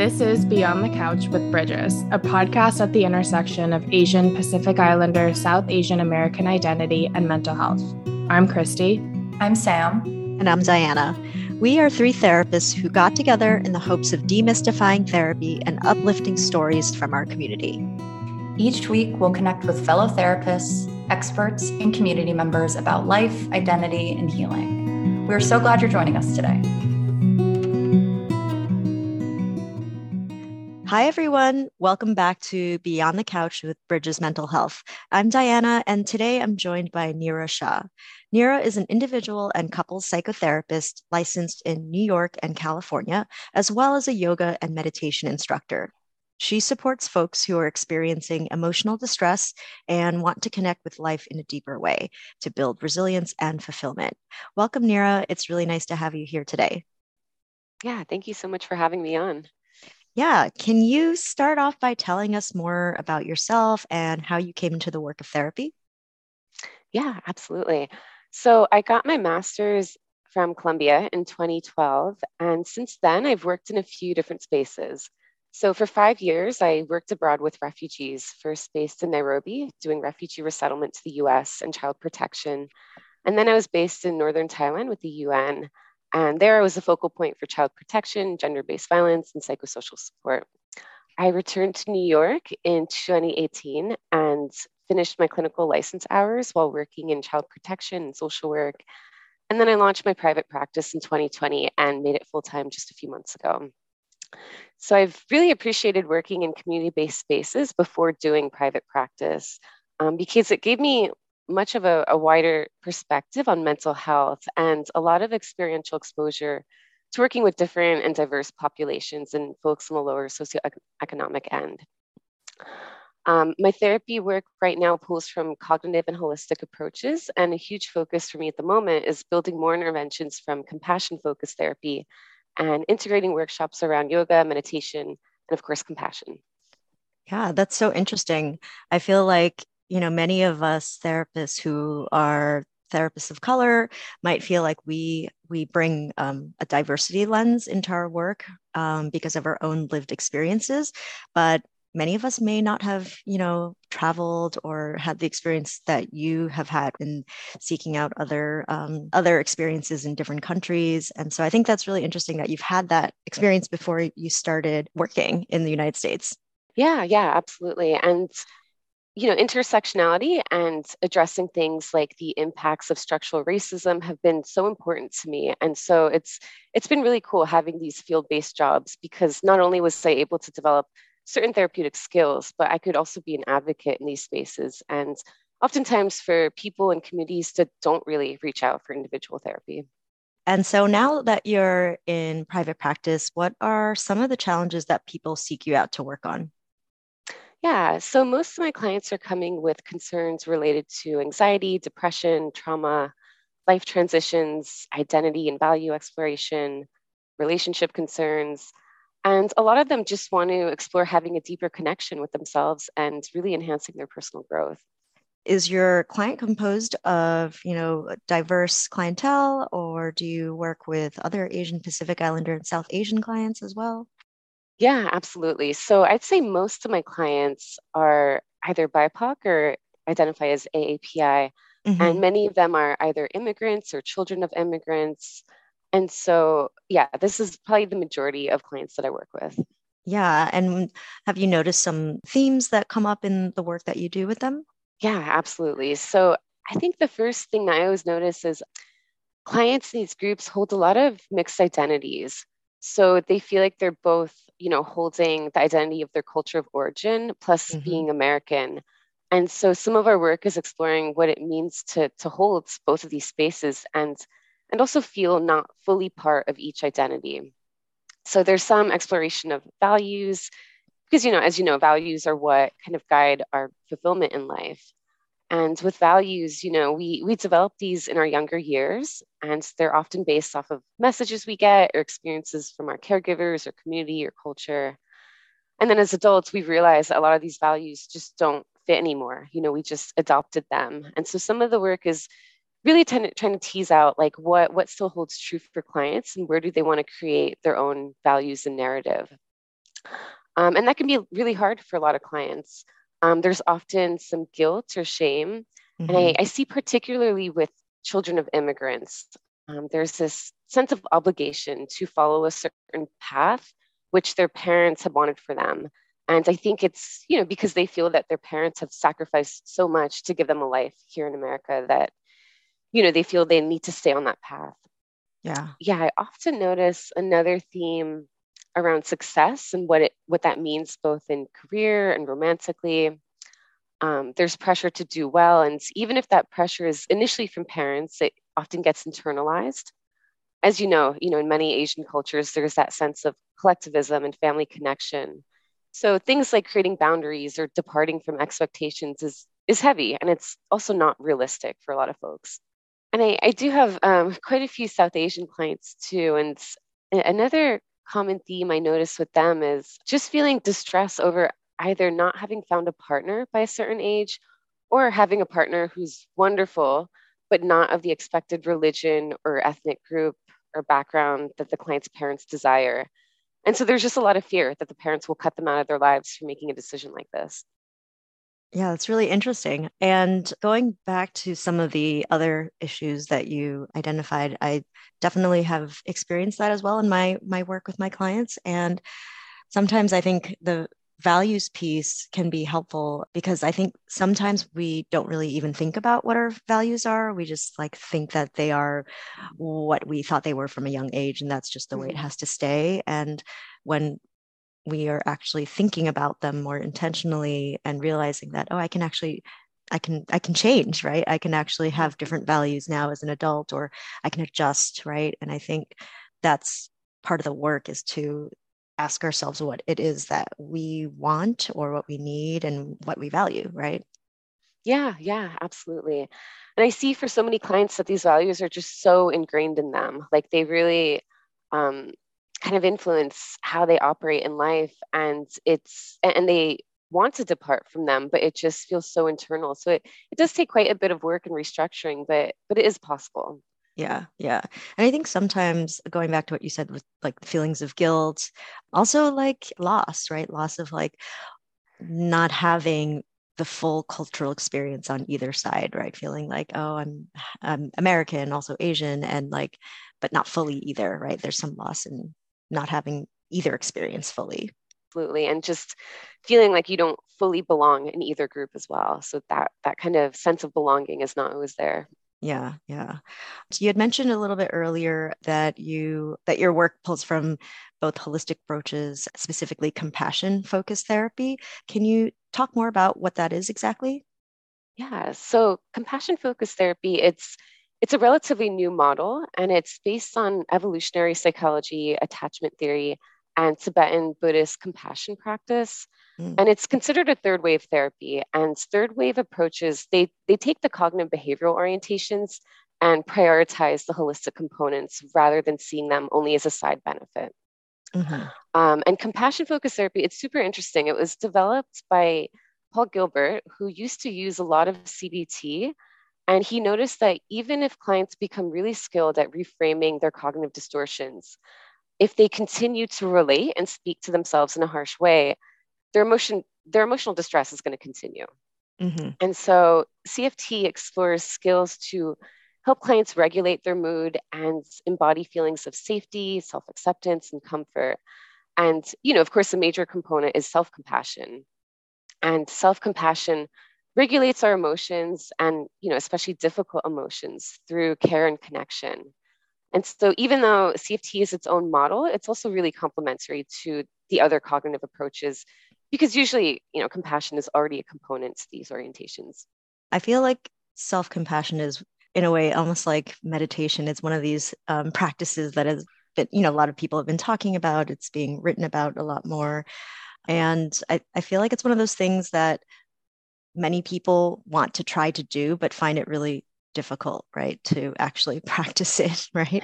This is Beyond the Couch with Bridges, a podcast at the intersection of Asian, Pacific Islander, South Asian American identity, and mental health. I'm Christy. I'm Sam. And I'm Diana. We are three therapists who got together in the hopes of demystifying therapy and uplifting stories from our community. Each week, we'll connect with fellow therapists, experts, and community members about life, identity, and healing. We're so glad you're joining us today. Hi, everyone. Welcome back to Beyond the Couch with Bridges Mental Health. I'm Diana, and today I'm joined by Nira Shah. Nira is an individual and couples psychotherapist licensed in New York and California, as well as a yoga and meditation instructor. She supports folks who are experiencing emotional distress and want to connect with life in a deeper way to build resilience and fulfillment. Welcome, Nira. It's really nice to have you here today. Yeah, thank you so much for having me on. Yeah. Can you start off by telling us more about yourself and how you came into the work of therapy? Yeah, absolutely. So I got my master's from Columbia in 2012. And since then, I've worked in a few different spaces. So for five years, I worked abroad with refugees, first based in Nairobi, doing refugee resettlement to the US and child protection. And then I was based in northern Thailand with the UN and there I was a focal point for child protection, gender based violence, and psychosocial support. I returned to New York in 2018 and finished my clinical license hours while working in child protection and social work. And then I launched my private practice in 2020 and made it full time just a few months ago. So I've really appreciated working in community based spaces before doing private practice um, because it gave me much of a, a wider perspective on mental health and a lot of experiential exposure to working with different and diverse populations and folks on the lower socioeconomic end. Um, my therapy work right now pulls from cognitive and holistic approaches, and a huge focus for me at the moment is building more interventions from compassion focused therapy and integrating workshops around yoga, meditation, and of course, compassion. Yeah, that's so interesting. I feel like you know, many of us therapists who are therapists of color might feel like we we bring um, a diversity lens into our work um, because of our own lived experiences, but many of us may not have you know traveled or had the experience that you have had in seeking out other um, other experiences in different countries. And so i think that's really interesting that you've had that experience before you started working in the united states. Yeah yeah absolutely. And you know, intersectionality and addressing things like the impacts of structural racism have been so important to me. And so it's it's been really cool having these field-based jobs because not only was I able to develop certain therapeutic skills, but I could also be an advocate in these spaces. And oftentimes for people and communities that don't really reach out for individual therapy. And so now that you're in private practice, what are some of the challenges that people seek you out to work on? Yeah, so most of my clients are coming with concerns related to anxiety, depression, trauma, life transitions, identity and value exploration, relationship concerns. And a lot of them just want to explore having a deeper connection with themselves and really enhancing their personal growth. Is your client composed of, you know, diverse clientele or do you work with other Asian Pacific Islander and South Asian clients as well? Yeah, absolutely. So I'd say most of my clients are either BIPOC or identify as AAPI. Mm-hmm. And many of them are either immigrants or children of immigrants. And so, yeah, this is probably the majority of clients that I work with. Yeah. And have you noticed some themes that come up in the work that you do with them? Yeah, absolutely. So I think the first thing that I always notice is clients in these groups hold a lot of mixed identities. So they feel like they're both, you know, holding the identity of their culture of origin plus mm-hmm. being American. And so some of our work is exploring what it means to, to hold both of these spaces and, and also feel not fully part of each identity. So there's some exploration of values, because, you know, as you know, values are what kind of guide our fulfillment in life. And with values, you know, we we develop these in our younger years, and they're often based off of messages we get or experiences from our caregivers or community or culture. And then as adults, we realize that a lot of these values just don't fit anymore. You know, we just adopted them. And so some of the work is really trying to, trying to tease out like what what still holds true for clients and where do they want to create their own values and narrative. Um, and that can be really hard for a lot of clients. Um, there's often some guilt or shame. Mm-hmm. And I, mm-hmm. I, see particularly with children of immigrants, um, there's this sense of obligation to follow a certain path which their parents had wanted for them. And I think it's, you know, because they feel that their parents have sacrificed so much to give them a life here in America that, you know, they feel they need to stay on that path. Yeah. Yeah. I often notice another theme around success and what it what that means both in career and romantically. Um, there's pressure to do well, and even if that pressure is initially from parents, it often gets internalized. As you know, you know, in many Asian cultures, there's that sense of collectivism and family connection. So things like creating boundaries or departing from expectations is is heavy, and it's also not realistic for a lot of folks. And I, I do have um, quite a few South Asian clients too, and another common theme I notice with them is just feeling distress over either not having found a partner by a certain age or having a partner who's wonderful, but not of the expected religion or ethnic group or background that the client's parents desire. And so there's just a lot of fear that the parents will cut them out of their lives for making a decision like this. Yeah, that's really interesting. And going back to some of the other issues that you identified, I definitely have experienced that as well in my my work with my clients. And sometimes I think the values piece can be helpful because I think sometimes we don't really even think about what our values are. We just like think that they are what we thought they were from a young age, and that's just the way it mm-hmm. has to stay. And when we are actually thinking about them more intentionally and realizing that oh i can actually i can i can change right? I can actually have different values now as an adult or i can adjust right? And i think that's part of the work is to ask ourselves what it is that we want or what we need and what we value right? Yeah yeah absolutely. And i see for so many clients that these values are just so ingrained in them. Like they really um, kind of influence how they operate in life and it's and they want to depart from them but it just feels so internal. So it, it does take quite a bit of work and restructuring but but it is possible. Yeah yeah. And i think sometimes going back to what you said with like feelings of guilt also like loss right? Loss of like not having the full cultural experience on either side right? Feeling like oh i'm i'm american also asian and like but not fully either right? There's some loss in not having either experience fully. Absolutely. And just feeling like you don't fully belong in either group as well. So that that kind of sense of belonging is not always there. Yeah yeah. So you had mentioned a little bit earlier that you that your work pulls from both holistic approaches specifically compassion focused therapy. Can you talk more about what that is exactly? Yeah. So compassion focused therapy it's it's a relatively new model and it's based on evolutionary psychology, attachment theory, and Tibetan Buddhist compassion practice. Mm. And it's considered a third wave therapy. And third wave approaches, they, they take the cognitive behavioral orientations and prioritize the holistic components rather than seeing them only as a side benefit. Mm-hmm. Um, and compassion focused therapy, it's super interesting. It was developed by Paul Gilbert, who used to use a lot of CBT and he noticed that even if clients become really skilled at reframing their cognitive distortions, if they continue to relate and speak to themselves in a harsh way, their emotion, their emotional distress is going to continue. Mm-hmm. And so CFT explores skills to help clients regulate their mood and embody feelings of safety, self-acceptance, and comfort. And, you know, of course, a major component is self-compassion. And self-compassion regulates our emotions and you know especially difficult emotions through care and connection. And so even though cft is its own model it's also really complementary to the other cognitive approaches because usually you know compassion is already a component to these orientations. I feel like self-compassion is in a way almost like meditation. It's one of these um, practices that has been you know a lot of people have been talking about. It's being written about a lot more. And I, I feel like it's one of those things that many people want to try to do, but find it really difficult, right? To actually practice it, right?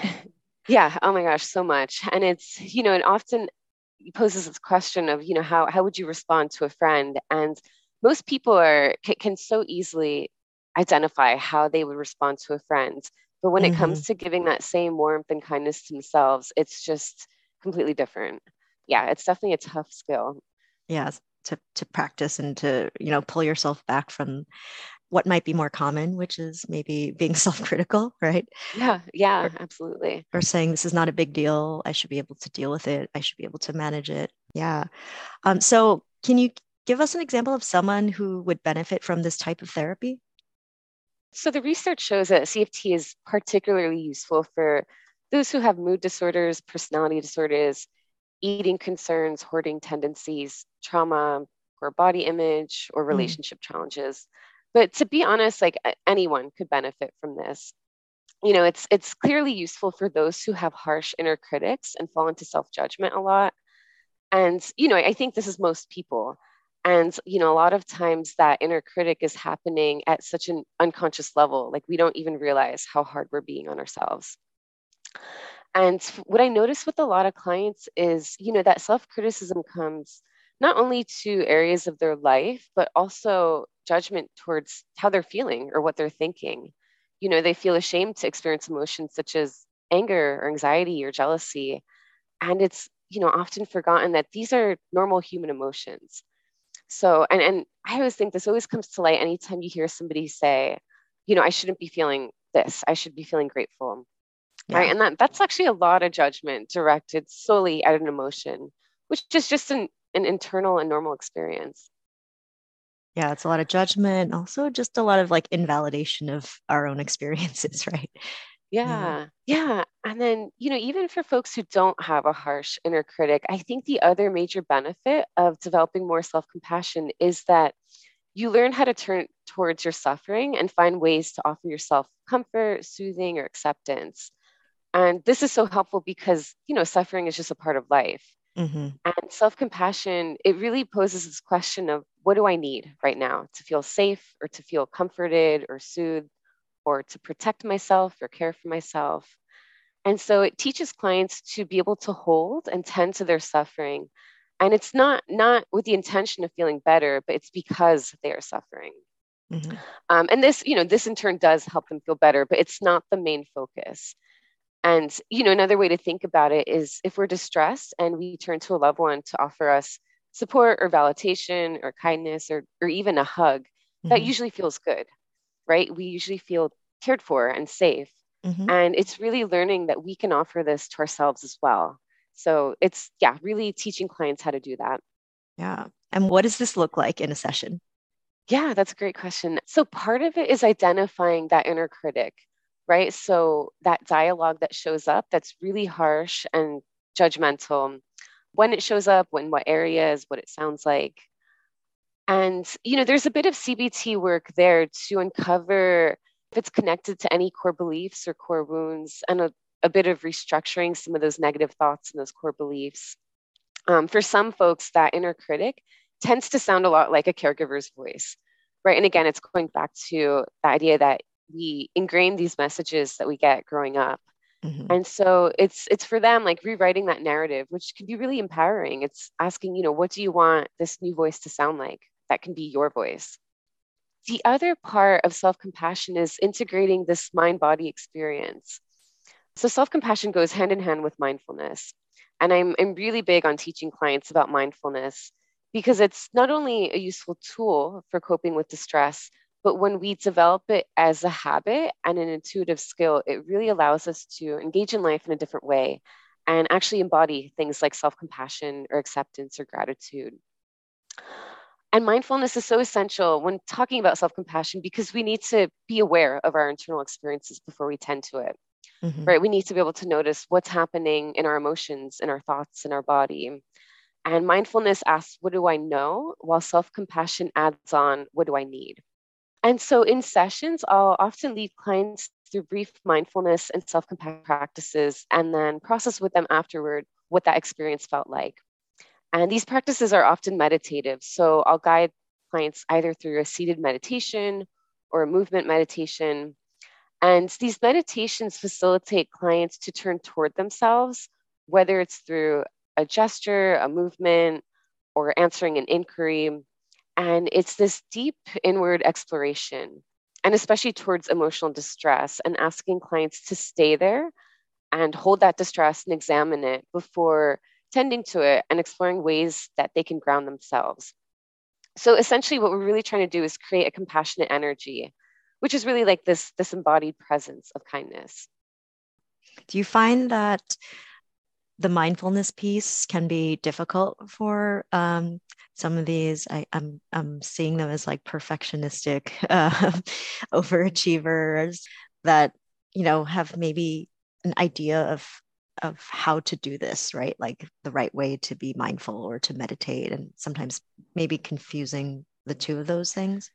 Yeah. Oh my gosh, so much. And it's, you know, it often poses this question of, you know, how, how would you respond to a friend? And most people are can so easily identify how they would respond to a friend. But when mm-hmm. it comes to giving that same warmth and kindness to themselves, it's just completely different. yeah, it's definitely a tough skill. Yeah, to to practice and to you know pull yourself back from what might be more common, which is maybe being self-critical, right? Yeah, yeah, or, absolutely. Or saying this is not a big deal. I should be able to deal with it. I should be able to manage it. Yeah. Um, so can you give us an example of someone who would benefit from this type of therapy? So the research shows that CFT is particularly useful for those who have mood disorders, personality disorders, eating concerns, hoarding tendencies, trauma, or body image, or hmm. relationship mm. challenges. But to be honest, like anyone could benefit from this. You know, it's it's clearly useful for those who have harsh inner critics and fall into self-judgment a lot. And you know, I think this is most people. And you know, a lot of times that inner critic is happening at such an unconscious level, like we don't even realize how hard we're being on ourselves. And what I notice with a lot of clients is, you know, that self criticism comes not only to areas of their life, but also judgment towards how they're feeling or what they're thinking. You know, they feel ashamed to experience emotions such as anger or anxiety or jealousy. And it's, you know, often forgotten that these are normal human emotions. So, and, and I always think this always comes to light anytime you hear somebody say, you know, I shouldn't be feeling this, I should be feeling grateful. Yeah. Right. And that, that's actually a lot of judgment directed solely at an emotion, which is just an an internal and normal experience. Yeah, it's a lot of judgment, also just a lot of like invalidation of our own experiences, right? Yeah, yeah. And then, you know, even for folks who don't have a harsh inner critic, I think the other major benefit of developing more self compassion is that you learn how to turn towards your suffering and find ways to offer yourself comfort, soothing, or acceptance. And this is so helpful because, you know, suffering is just a part of life. Mm-hmm. And self compassion, it really poses this question of what do I need right now to feel safe or to feel comforted or soothed or to protect myself or care for myself. And so it teaches clients to be able to hold and tend to their suffering. And it's not not with the intention of feeling better, but it's because they are suffering. Mm-hmm. Um, and this, you know, this in turn does help them feel better, but it's not the main focus. And, you know, another way to think about it is if we're distressed and we turn to a loved one to offer us support or validation or kindness or, or even a hug, mm-hmm. that usually feels good, right? We usually feel cared for and safe. Mm-hmm. And it's really learning that we can offer this to ourselves as well. So it's, yeah, really teaching clients how to do that. Yeah. And what does this look like in a session? Yeah, that's a great question. So part of it is identifying that inner critic right? So that dialogue that shows up that's really harsh and judgmental, when it shows up, when what areas, what it sounds like. And, you know, there's a bit of CBT work there to uncover if it's connected to any core beliefs or core wounds and a, a bit of restructuring some of those negative thoughts and those core beliefs. Um, for some folks, that inner critic tends to sound a lot like a caregiver's voice, right? And again, it's going back to the idea that we ingrain these messages that we get growing up. Mm-hmm. and so it's it's for them like rewriting that narrative which can be really empowering. It's asking you know what do you want this new voice to sound like that can be your voice? The other part of self-compassion is integrating this mind body experience. So self-compassion goes hand in hand with mindfulness. And I'm, I'm really big on teaching clients about mindfulness because it's not only a useful tool for coping with distress but when we develop it as a habit and an intuitive skill, it really allows us to engage in life in a different way and actually embody things like self compassion or acceptance or gratitude. And mindfulness is so essential when talking about self compassion because we need to be aware of our internal experiences before we tend to it. Mm-hmm. Right? We need to be able to notice what's happening in our emotions, in our thoughts, in our body. And mindfulness asks, What do I know? While self compassion adds on, What do I need? And so in sessions, I'll often lead clients through brief mindfulness and self compassion practices and then process with them afterward what that experience felt like. And these practices are often meditative. So I'll guide clients either through a seated meditation or a movement meditation. And these meditations facilitate clients to turn toward themselves, whether it's through a gesture, a movement, or answering an inquiry. And it's this deep inward exploration, and especially towards emotional distress, and asking clients to stay there and hold that distress and examine it before tending to it and exploring ways that they can ground themselves. So essentially, what we're really trying to do is create a compassionate energy, which is really like this, this embodied presence of kindness. Do you find that the mindfulness piece can be difficult for um, some of these. I, am I'm, I'm seeing them as like perfectionistic uh, overachievers that you know have maybe an idea of of how to do this right? Like the right way to be mindful or to meditate and sometimes maybe confusing the two of those things.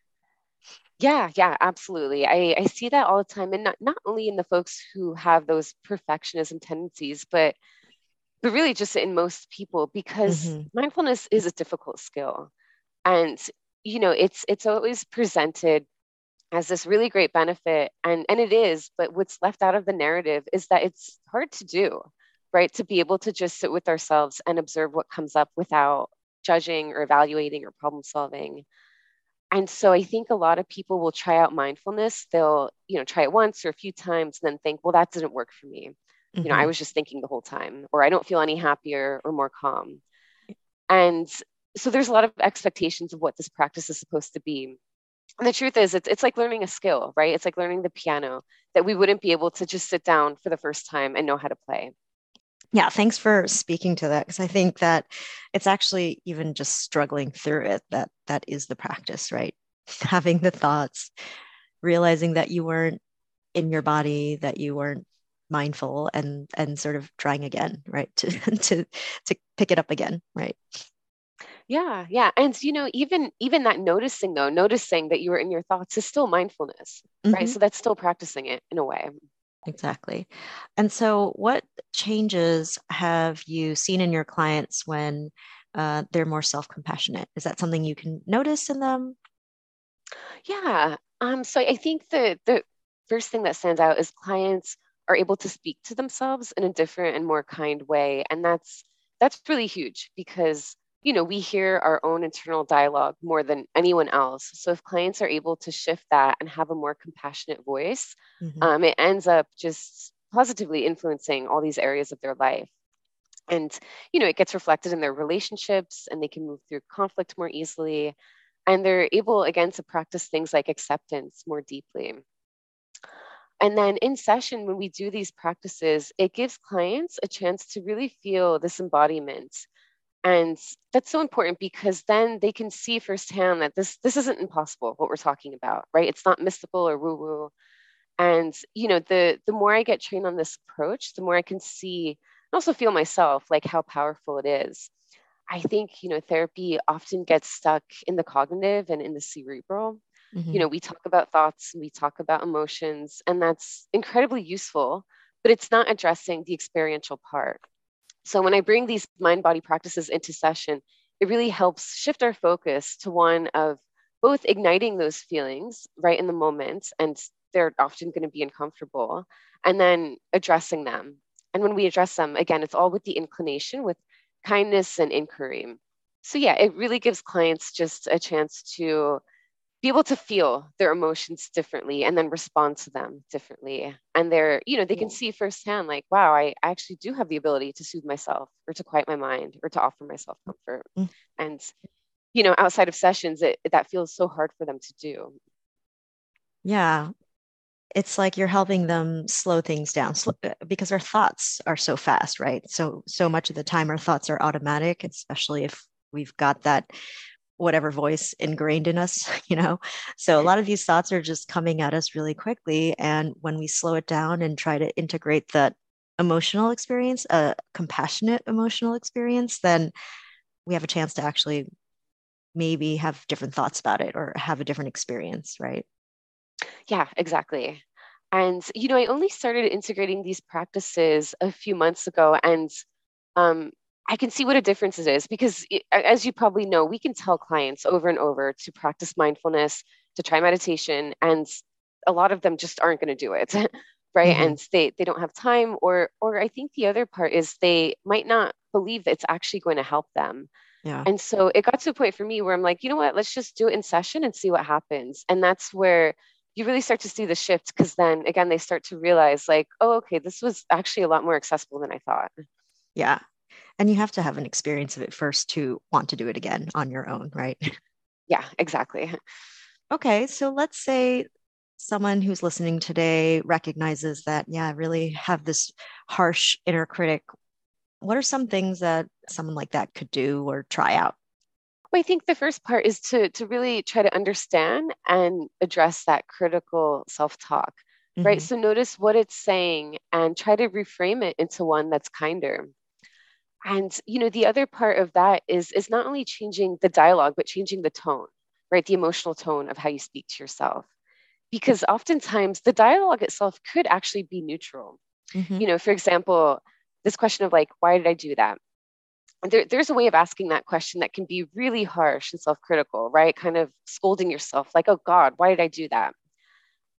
Yeah yeah absolutely. I i see that all the time and not, not only in the folks who have those perfectionism tendencies but but really just in most people because mm-hmm. mindfulness is a difficult skill. And you know it's it's always presented as this really great benefit and and it is but what's left out of the narrative is that it's hard to do right? To be able to just sit with ourselves and observe what comes up without judging or evaluating or problem solving. And so i think a lot of people will try out mindfulness. They'll you know try it once or a few times and then think well that didn't work for me mm-hmm. you know i mm-hmm. was just thinking the whole time or i don't feel any happier or more calm and so there's a lot of expectations of what this practice is supposed to be and the truth is it's, it's like learning a skill right it's like learning the piano that we wouldn't be able to just sit down for the first time and know how to play yeah thanks for speaking to that because i think that it's actually even just struggling through it that that is the practice right having the thoughts realizing that you weren't in your body that you weren't mindful and and sort of trying again right to to to pick it up again right? Yeah yeah and you know even even that noticing though noticing that you were in your thoughts is still mindfulness mm-hmm. right so that's still practicing it in a way. Exactly and so what changes have you seen in your clients when uh, they're more self-compassionate? Is that something you can notice in them? Yeah um, so i think the the first thing that stands out is clients are able to speak to themselves in a different and more kind way and that's that's really huge because you know, we hear our own internal dialogue more than anyone else. So if clients are able to shift that and have a more compassionate voice, mm-hmm. um, it ends up just positively influencing all these areas of their life. And, you know, it gets reflected in their relationships and they can move through conflict more easily. And they're able, again, to practice things like acceptance more deeply. And then in session, when we do these practices, it gives clients a chance to really feel this embodiment. And that's so important because then they can see firsthand that this this isn't impossible what we're talking about right? It's not mystical or woo woo and you know the the more i get trained on this approach the more i can see and also feel myself like how powerful it is. I think you know therapy often gets stuck in the cognitive and in the cerebral mm-hmm. you know we talk about thoughts we talk about emotions and that's incredibly useful but it's not addressing the experiential part so when I bring these mind body practices into session, it really helps shift our focus to one of both igniting those feelings right in the moment, and they're often going to be uncomfortable, and then addressing them. And when we address them, again, it's all with the inclination, with kindness and inquiry. So, yeah, it really gives clients just a chance to be able to feel their emotions differently and then respond to them differently. And they're you know they can see firsthand like wow i actually do have the ability to soothe myself or to quiet my mind or to offer myself comfort. Mm. and you know outside of sessions it, that feels so hard for them to do. Yeah. It's like you're helping them slow things down because our thoughts are so fast right? So so much of the time our thoughts are automatic especially if we've got that whatever voice ingrained in us, you know? So a lot of these thoughts are just coming at us really quickly. And when we slow it down and try to integrate that emotional experience, a compassionate emotional experience, then we have a chance to actually maybe have different thoughts about it or have a different experience, right? Yeah, exactly. And, you know, I only started integrating these practices a few months ago. And um, I can see what a difference it is because, as you probably know, we can tell clients over and over to practice mindfulness, to try meditation, and a lot of them just aren't going to do it, right? Mm-hmm. And they they don't have time, or or I think the other part is they might not believe that it's actually going to help them. Yeah. And so it got to a point for me where I'm like, you know what? Let's just do it in session and see what happens. And that's where you really start to see the shift because then again they start to realize like, oh, okay, this was actually a lot more accessible than I thought. Yeah, And you have to have an experience of it first to want to do it again on your own, right? Yeah, exactly. Okay, so let's say someone who's listening today recognizes that, yeah, I really have this harsh inner critic. What are some things that someone like that could do or try out? Well, I think the first part is to, to really try to understand and address that critical self talk, mm-hmm. right? So notice what it's saying and try to reframe it into one that's kinder. And you know, the other part of that is is not only changing the dialogue, but changing the tone, right? The emotional tone of how you speak to yourself. Because oftentimes the dialogue itself could actually be neutral. Mm-hmm. You know, for example, this question of like, why did I do that? there, there's a way of asking that question that can be really harsh and self-critical right kind of scolding yourself like oh god why did i do that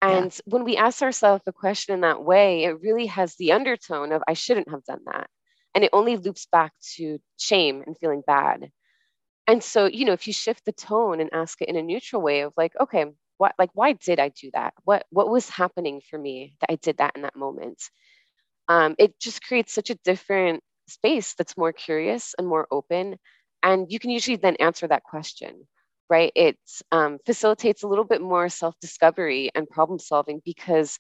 and yeah. when we ask ourselves a question in that way it really has the undertone of i shouldn't have done that and it only loops back to shame and feeling bad and so you know if you shift the tone and ask it in a neutral way of like okay what like why did i do that what what was happening for me that i did that in that moment um, it just creates such a different space that's more curious and more open. And you can usually then answer that question, right? It um, facilitates a little bit more self discovery and problem solving because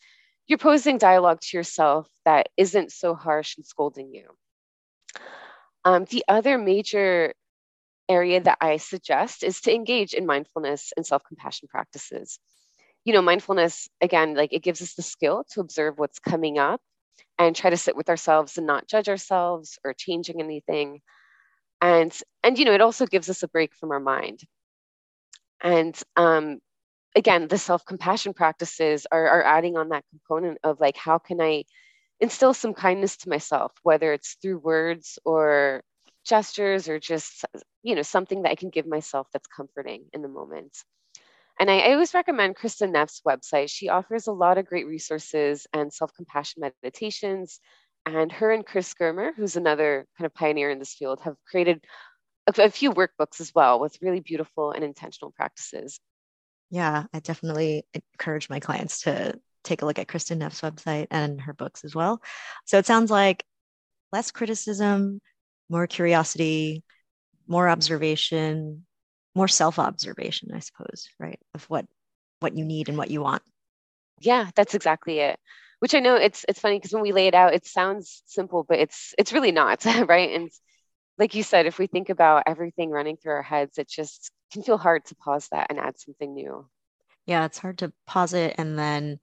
you're posing dialogue to yourself that isn't so harsh and scolding you. Um, the other major area that I suggest is to engage in mindfulness and self compassion practices. You know, mindfulness, again, like it gives us the skill to observe what's coming up and try to sit with ourselves and not judge ourselves or changing anything and and you know it also gives us a break from our mind and um, again the self-compassion practices are, are adding on that component of like how can i instill some kindness to myself whether it's through words or gestures or just you know something that i can give myself that's comforting in the moment and I, I, always recommend Kristin Neff's website. She offers a lot of great resources and self compassion meditations. And her and Chris Germer, who's another kind of pioneer in this field, have created a, a few workbooks as well with really beautiful and intentional practices. Yeah, I definitely encourage my clients to take a look at Kristin Neff's website and her books as well. So it sounds like less criticism, more curiosity, more observation, more self-observation i suppose right of what what you need and what you want. Yeah that's exactly it. Which i know it's it's funny because when we lay it out it sounds simple but it's it's really not right? And like you said if we think about everything running through our heads it just can feel hard to pause that and add something new. Yeah it's hard to pause it and then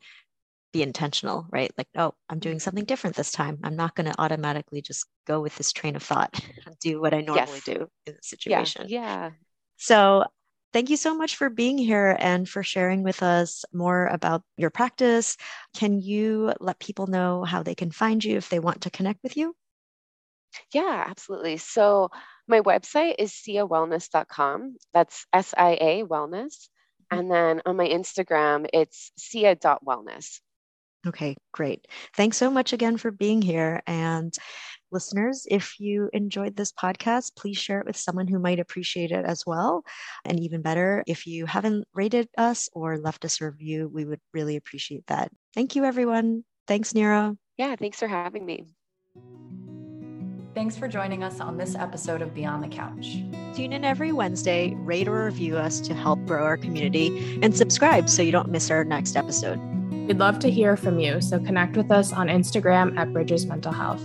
be intentional right like oh i'm doing something different this time i'm not going to automatically just go with this train of thought and do what i normally yes. do in the situation yeah, yeah so thank you so much for being here and for sharing with us more about your practice. Can you let people know how they can find you if they want to connect with you? Yeah, absolutely. So my website is siawellness.com. That's S I A wellness. Mm-hmm. And then on my Instagram, it's sia.wellness. Okay, great. Thanks so much again for being here. And listeners, if you enjoyed this podcast, please share it with someone who might appreciate it as well. And even better, if you haven't rated us or left us a review, we would really appreciate that. Thank you, everyone. Thanks, Nira. Yeah, thanks for having me. Thanks for joining us on this episode of Beyond the Couch. Tune in every Wednesday, rate or review us to help grow our community, and subscribe so you don't miss our next episode. We'd love to hear from you, so connect with us on Instagram at Bridges Mental Health.